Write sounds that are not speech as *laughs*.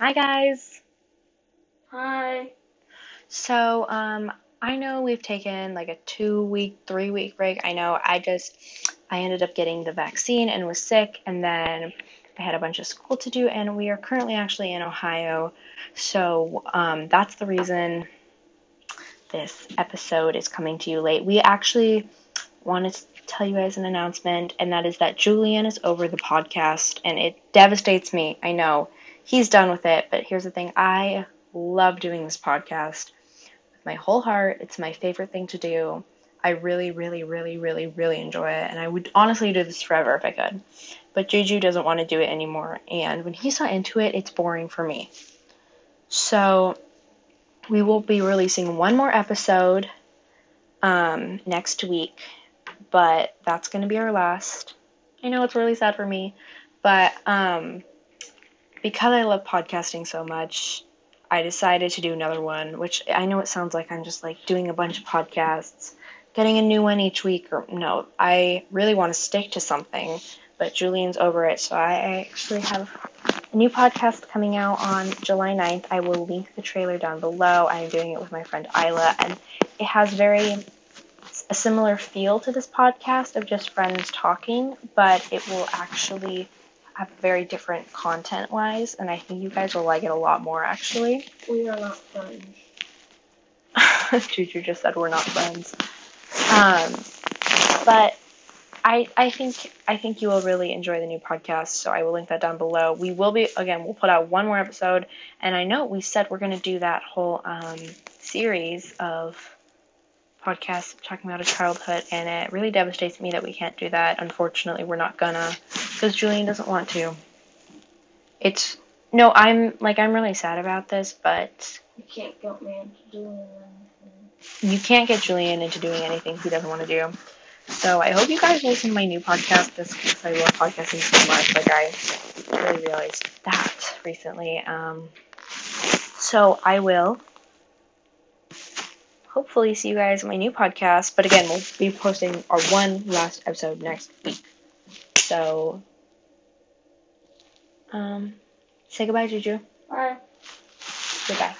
Hi guys. Hi. So, um, I know we've taken like a two week, three week break. I know I just, I ended up getting the vaccine and was sick, and then I had a bunch of school to do, and we are currently actually in Ohio. So, um, that's the reason this episode is coming to you late. We actually wanted to tell you guys an announcement, and that is that Julian is over the podcast, and it devastates me. I know he's done with it, but here's the thing I love doing this podcast with my whole heart. It's my favorite thing to do. I really, really, really, really, really enjoy it, and I would honestly do this forever if I could. But Juju doesn't want to do it anymore, and when he's not into it, it's boring for me. So, we will be releasing one more episode um, next week, but that's going to be our last. I know it's really sad for me, but um, because I love podcasting so much, I decided to do another one, which I know it sounds like I'm just like doing a bunch of podcasts, getting a new one each week, or no, I really want to stick to something, but Julian's over it, so I actually have a new podcast coming out on July 9th. I will link the trailer down below. I'm doing it with my friend Isla, and it has very a similar feel to this podcast of just friends talking, but it will actually have very different content wise, and I think you guys will like it a lot more actually. We are not friends. *laughs* Juju just said we're not friends. Um, but I I think I think you will really enjoy the new podcast, so I will link that down below. We will be again, we'll put out one more episode, and I know we said we're gonna do that whole um, series of podcasts talking about a childhood, and it really devastates me that we can't do that. Unfortunately, we're not gonna because Julian doesn't want to. It's no, I'm like I'm really sad about this, but You can't get me into doing anything. you can't get Julian into doing anything he doesn't want to do. So I hope you guys listen to my new podcast just because I love podcasting so much. Like I really realized that recently. Um, so I will hopefully see you guys in my new podcast. But again, we'll be posting our one last episode next week. So um, say goodbye, Juju. Bye. Goodbye.